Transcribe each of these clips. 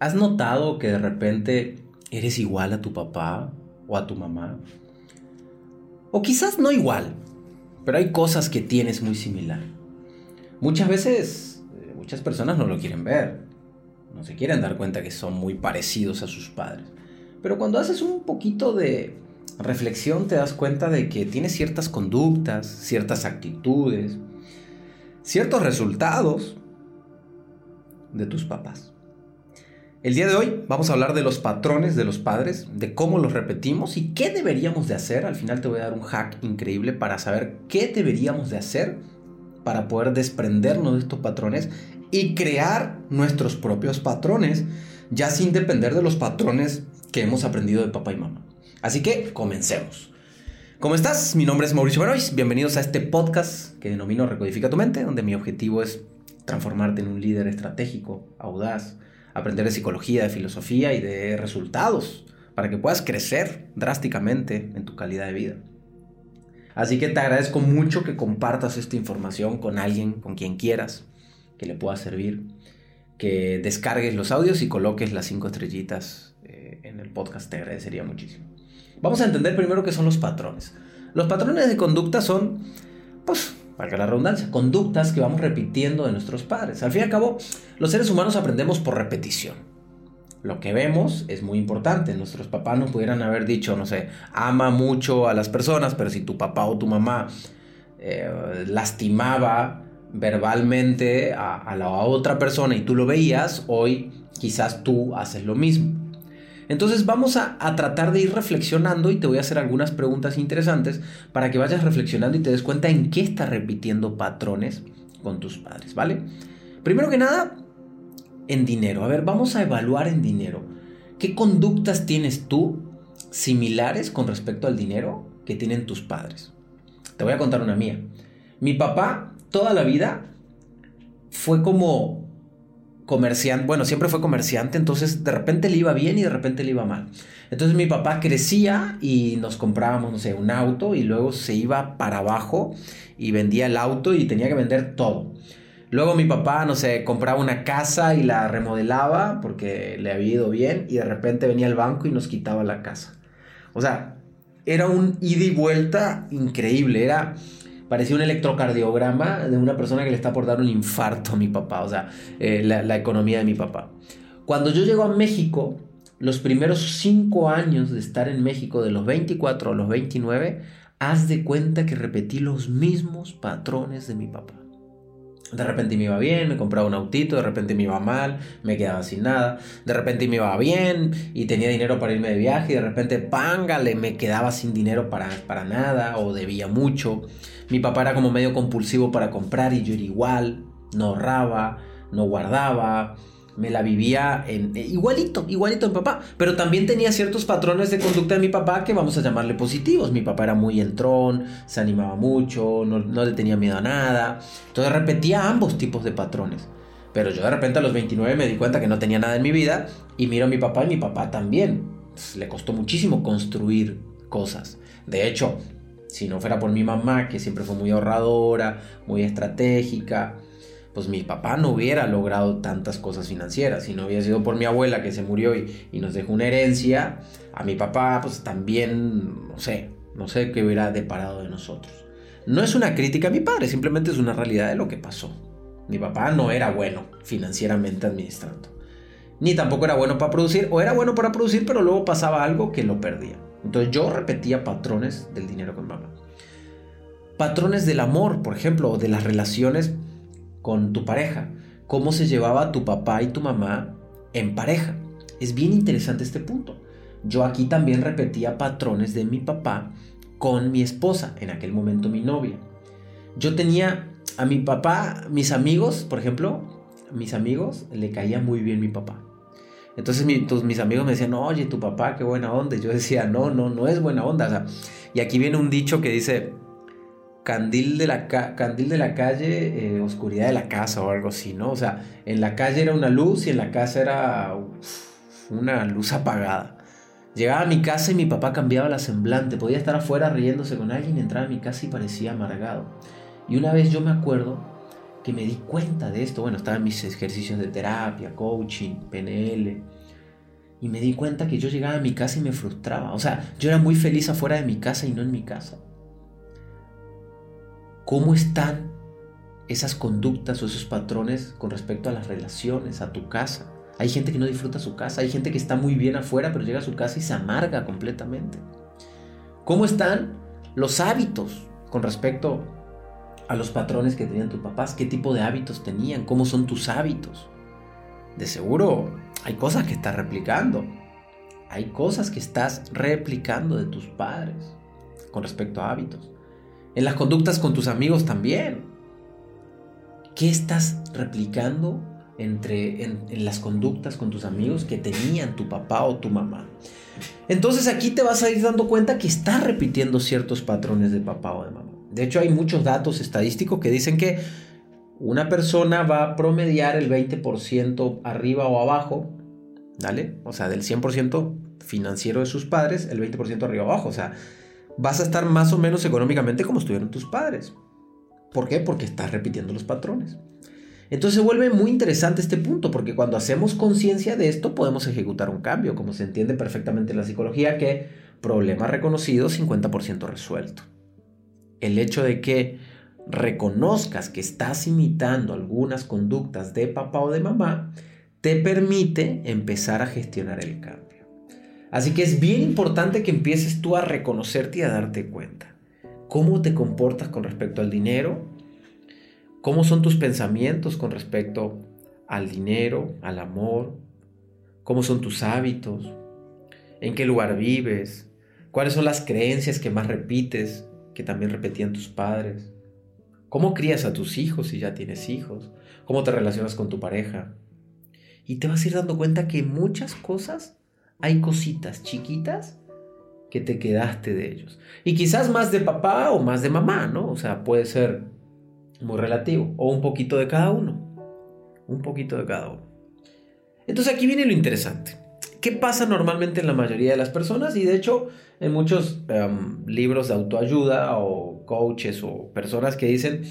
¿Has notado que de repente eres igual a tu papá o a tu mamá? O quizás no igual, pero hay cosas que tienes muy similar. Muchas veces, eh, muchas personas no lo quieren ver, no se quieren dar cuenta que son muy parecidos a sus padres. Pero cuando haces un poquito de reflexión te das cuenta de que tienes ciertas conductas, ciertas actitudes, ciertos resultados de tus papás. El día de hoy vamos a hablar de los patrones de los padres, de cómo los repetimos y qué deberíamos de hacer. Al final te voy a dar un hack increíble para saber qué deberíamos de hacer para poder desprendernos de estos patrones y crear nuestros propios patrones, ya sin depender de los patrones que hemos aprendido de papá y mamá. Así que comencemos. ¿Cómo estás? Mi nombre es Mauricio Berois. Bienvenidos a este podcast que denomino Recodifica tu mente, donde mi objetivo es transformarte en un líder estratégico, audaz, aprender de psicología, de filosofía y de resultados para que puedas crecer drásticamente en tu calidad de vida. Así que te agradezco mucho que compartas esta información con alguien, con quien quieras, que le pueda servir, que descargues los audios y coloques las cinco estrellitas eh, en el podcast, te agradecería muchísimo. Vamos a entender primero qué son los patrones. Los patrones de conducta son, pues, valga la redundancia, conductas que vamos repitiendo de nuestros padres. Al fin y al cabo, los seres humanos aprendemos por repetición. Lo que vemos es muy importante. Nuestros papás nos pudieran haber dicho, no sé, ama mucho a las personas, pero si tu papá o tu mamá eh, lastimaba verbalmente a, a la otra persona y tú lo veías, hoy quizás tú haces lo mismo. Entonces vamos a, tratar de ir reflexionando y te voy a hacer algunas preguntas interesantes para que vayas reflexionando y te des cuenta en qué estás repitiendo patrones con tus padres, ¿vale? Primero que nada, en dinero. A ver, vamos a evaluar en dinero. ¿Qué conductas tienes tú similares con respecto al dinero que tienen tus padres? Te voy a contar una mía. Mi papá toda la vida fue como comerciante, bueno, siempre fue comerciante, entonces de repente le iba bien y de repente le iba mal. Entonces mi papá crecía y nos comprábamos, no sé, un auto y luego se iba para abajo y vendía el auto y tenía que vender todo. Luego mi papá, no sé, compraba una casa y la remodelaba porque le había ido bien y de repente venía al banco y nos quitaba la casa. O sea, era un ida y vuelta increíble, era parecía un electrocardiograma de una persona que le está por dar un infarto a mi papá, o sea, eh, la, economía de mi papá. Cuando yo llego a México, los primeros cinco años de estar en México, de los 24 a los 29, haz de cuenta que repetí los mismos patrones de mi papá. De repente me iba bien, me compraba un autito, de repente me iba mal, me quedaba sin nada, de repente me iba bien y tenía dinero para irme de viaje y de repente, pángale, me quedaba sin dinero para, para nada o debía mucho. Mi papá era como medio compulsivo para comprar y yo era igual, no ahorraba, no guardaba, me la vivía en eh, igualito, igualito mi papá, pero también tenía ciertos patrones de conducta de mi papá que vamos a llamarle positivos. Mi papá era muy entrón, se animaba mucho, no, no le tenía miedo a nada. Entonces repetía ambos tipos de patrones. Pero yo de repente a los 29 me di cuenta que no tenía nada en mi vida y miro a mi papá y mi papá también. le costó muchísimo construir cosas. De hecho, si no fuera por mi mamá, que siempre fue muy ahorradora, muy estratégica, pues mi papá no hubiera logrado tantas cosas financieras. Si no hubiera sido por mi abuela que se murió y, nos dejó una herencia, a mi papá pues también, no sé, no sé qué hubiera deparado de nosotros. No es una crítica a mi padre, simplemente es una realidad de lo que pasó. Mi papá no era bueno financieramente administrando. Ni tampoco era bueno para producir, o era bueno para producir, pero luego pasaba algo que lo perdía. Entonces yo repetía patrones del dinero con mamá. Patrones del amor, por ejemplo, o de las relaciones con tu pareja, cómo se llevaba tu papá y tu mamá en pareja. Es bien interesante este punto. Yo aquí también repetía patrones de mi papá con mi esposa, en aquel momento mi novia. Yo tenía a mi papá, mis amigos, por ejemplo, mis amigos le caía muy bien mi papá. Entonces mis amigos me decían, oye, tu papá, qué buena onda. Yo decía, no, no, no es buena onda. y aquí viene un dicho que dice, candil de la, candil de la calle, eh, oscuridad de la casa o algo así, ¿no? O sea, en la calle era una luz y en la casa era una luz apagada. Llegaba a mi casa y mi papá cambiaba la semblante. Podía estar afuera riéndose con alguien y entraba a mi casa y parecía amargado. Y una vez yo me acuerdo que me di cuenta de esto. Bueno, estaba en mis ejercicios de terapia, coaching, PNL. Y me di cuenta que yo llegaba a mi casa y me frustraba. O sea, yo era muy feliz afuera de mi casa y no en mi casa. ¿Cómo están esas conductas o esos patrones con respecto a las relaciones, a tu casa? Hay gente que no disfruta su casa, hay gente que está muy bien afuera, pero llega a su casa y se amarga completamente. ¿Cómo están los hábitos con respecto a los patrones que tenían tus papás? ¿Qué tipo de hábitos tenían? ¿Cómo son tus hábitos? De seguro hay cosas que estás replicando. Hay cosas que estás replicando de tus padres con respecto a hábitos. En las conductas con tus amigos también. ¿Qué estás replicando entre, en, las conductas con tus amigos que tenían tu papá o tu mamá? Entonces aquí te vas a ir dando cuenta que estás repitiendo ciertos patrones de papá o de mamá. De hecho hay muchos datos estadísticos que dicen que una persona va a promediar el 20% arriba o abajo, ¿vale? O sea, del 100% financiero de sus padres, el 20% arriba o abajo. O sea, vas a estar más o menos económicamente como estuvieron tus padres. ¿Por qué? Porque estás repitiendo los patrones. Entonces se vuelve muy interesante este punto, porque cuando hacemos conciencia de esto podemos ejecutar un cambio, como se entiende perfectamente en la psicología, que problema reconocido, 50% resuelto. El hecho de que reconozcas que estás imitando algunas conductas de papá o de mamá, te permite empezar a gestionar el cambio. Así que es bien importante que empieces tú a reconocerte y a darte cuenta. ¿Cómo te comportas con respecto al dinero? ¿Cómo son tus pensamientos con respecto al dinero, al amor? ¿Cómo son tus hábitos? ¿En qué lugar vives? ¿Cuáles son las creencias que más repites, que también repetían tus padres? ¿Cómo crías a tus hijos si ya tienes hijos? ¿Cómo te relacionas con tu pareja? Y te vas a ir dando cuenta que muchas cosas, hay cositas chiquitas que te quedaste de ellos. Y quizás más de papá o más de mamá, ¿no? O sea, puede ser muy relativo. O un poquito de cada uno. Un poquito de cada uno. Entonces aquí viene lo interesante. ¿Qué pasa normalmente en la mayoría de las personas? Y de hecho, en muchos em, libros de autoayuda o coaches o personas que dicen,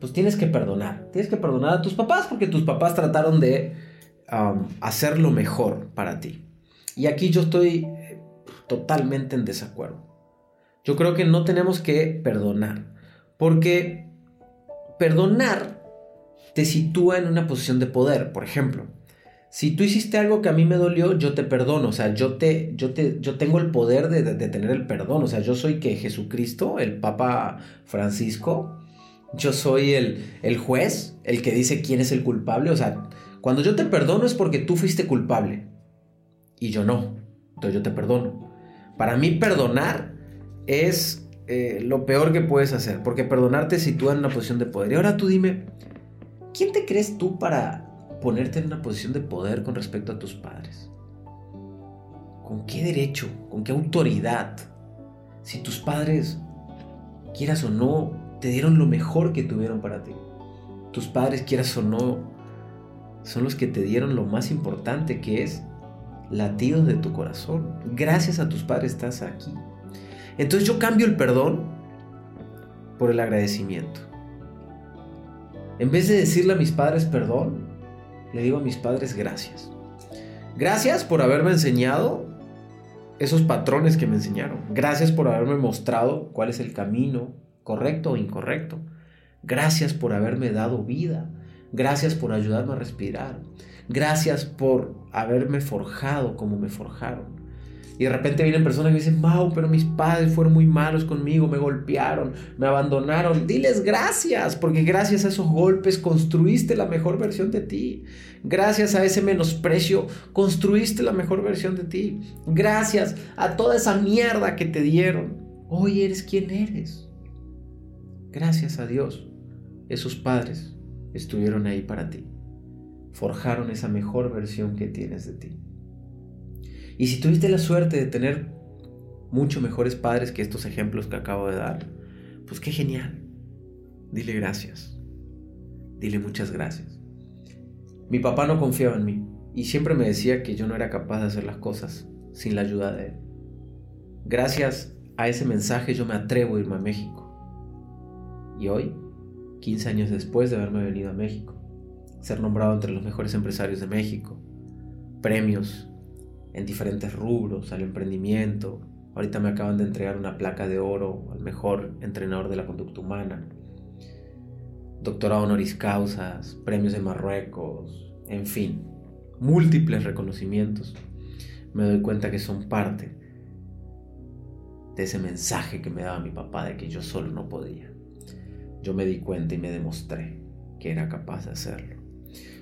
pues tienes que perdonar. Tienes que perdonar a tus papás porque tus papás trataron de hacer lo mejor para ti. Y aquí yo estoy eh, totalmente en desacuerdo. Yo creo que no tenemos que perdonar. Porque perdonar te sitúa en una posición de poder. Por ejemplo, si tú hiciste algo que a mí me dolió, yo te perdono. O sea, yo, te, yo, te, yo tengo el poder de, tener el perdón. O sea, yo soy que Jesucristo, el Papa Francisco, yo soy el, el juez, el que dice quién es el culpable. O sea, cuando yo te perdono es porque tú fuiste culpable y yo no. Entonces yo te perdono. Para mí perdonar es eh, lo peor que puedes hacer, porque perdonarte te sitúa en una posición de poder. Y ahora tú dime, ¿quién te crees tú para ponerte en una posición de poder con respecto a tus padres? ¿Con qué derecho? ¿Con qué autoridad? Si tus padres, quieras o no, te dieron lo mejor que tuvieron para ti. Tus padres, quieras o no, son los que te dieron lo más importante que es latidos de tu corazón. Gracias a tus padres estás aquí. Entonces yo cambio el perdón por el agradecimiento. En vez de decirle a mis padres perdón, le digo a mis padres gracias. Gracias por haberme enseñado esos patrones que me enseñaron. Gracias por haberme mostrado cuál es el camino correcto o incorrecto. Gracias por haberme dado vida. Gracias por ayudarme a respirar. Gracias por haberme forjado como me forjaron. Y de repente vienen personas que dicen, wow, pero mis padres fueron muy malos conmigo, me golpearon, me abandonaron. Diles gracias, porque gracias a esos golpes construiste la mejor versión de ti. Gracias a ese menosprecio construiste la mejor versión de ti. Gracias a toda esa mierda que te dieron. Hoy eres quien eres. Gracias a Dios, esos padres estuvieron ahí para ti. Forjaron esa mejor versión que tienes de ti. Y si tuviste la suerte de tener mucho mejores padres que estos ejemplos que acabo de dar, pues qué genial. Dile gracias. Dile muchas gracias. Mi papá no confiaba en mí y siempre me decía que yo no era capaz de hacer las cosas sin la ayuda de él. Gracias a ese mensaje yo me atrevo a irme a México. Y hoy 15 años después de haberme venido a México, ser nombrado entre los mejores empresarios de México, premios en diferentes rubros, al emprendimiento. Ahorita me acaban de entregar una placa de oro al mejor entrenador de la conducta humana. Doctorado honoris causas, premios de Marruecos, en fin, múltiples reconocimientos. Me doy cuenta que son parte de ese mensaje que me daba mi papá de que yo solo no podía. Yo me di cuenta y me demostré que era capaz de hacerlo.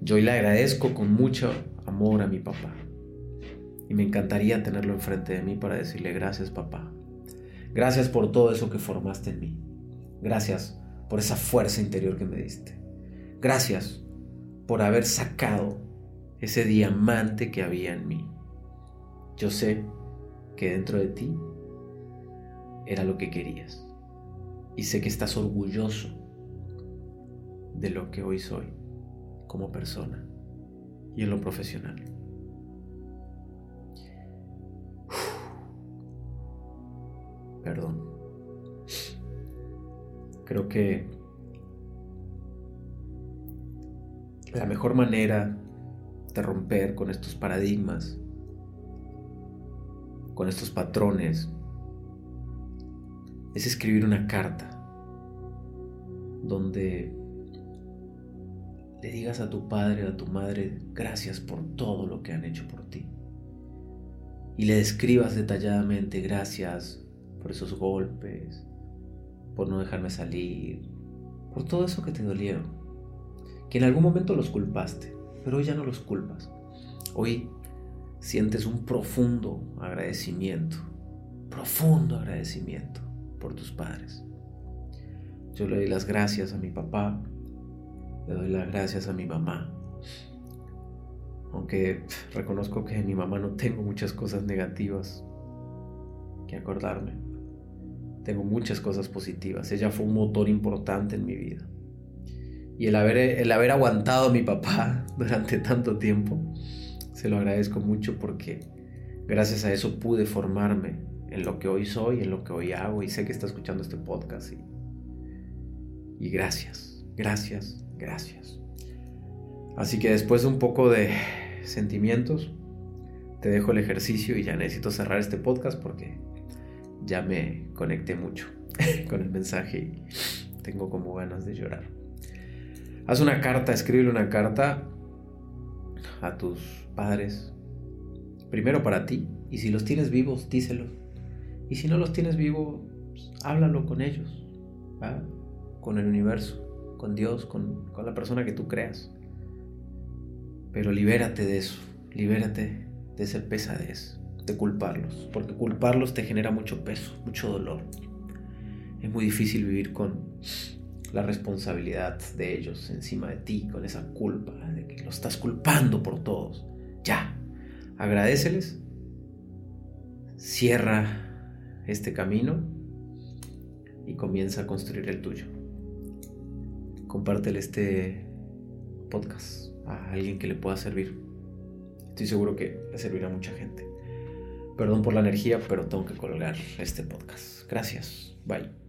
Yo le agradezco con mucho amor a mi papá. Y me encantaría tenerlo enfrente de mí para decirle gracias papá. Gracias por todo eso que formaste en mí. Gracias por esa fuerza interior que me diste. Gracias por haber sacado ese diamante que había en mí. Yo sé que dentro de ti era lo que querías. Y sé que estás orgulloso de lo que hoy soy como persona y en lo profesional. Perdón. Creo que la mejor manera de romper con estos paradigmas, con estos patrones, es escribir una carta donde le digas a tu padre o a tu madre gracias por todo lo que han hecho por ti. Y le describas detalladamente gracias por esos golpes, por no dejarme salir, por todo eso que te dolieron, que en algún momento los culpaste, pero hoy ya no los culpas. Hoy sientes un profundo agradecimiento, profundo agradecimiento por tus padres. Yo le doy las gracias a mi papá, le doy las gracias a mi mamá. Aunque reconozco que en mi mamá no tengo muchas cosas negativas que acordarme. Tengo muchas cosas positivas. Ella fue un motor importante en mi vida. Y el haber, el haber aguantado a mi papá durante tanto tiempo, se lo agradezco mucho porque gracias a eso pude formarme en lo que hoy soy, en lo que hoy hago y sé que está escuchando este podcast. Y, y gracias, gracias, Gracias. Así que después de un poco de sentimientos, te dejo el ejercicio y ya necesito cerrar este podcast porque ya me conecté mucho con el mensaje y tengo como ganas de llorar. Haz una carta, escríbele una carta a tus padres. Primero para ti. Y si los tienes vivos, díselos. Y si no los tienes vivos, pues, háblalo con ellos. Con el universo con Dios, con, la persona que tú creas. Pero libérate de eso, libérate de ese pesadez, de culparlos, porque culparlos te genera mucho peso, mucho dolor. Es muy difícil vivir con la responsabilidad de ellos encima de ti, con esa culpa de que lo estás culpando por todos. Ya, agradeceles, cierra este camino y comienza a construir el tuyo compártele este podcast a alguien que le pueda servir. Estoy seguro que le servirá a mucha gente. Perdón por la energía, pero tengo que colgar este podcast. Gracias. Bye.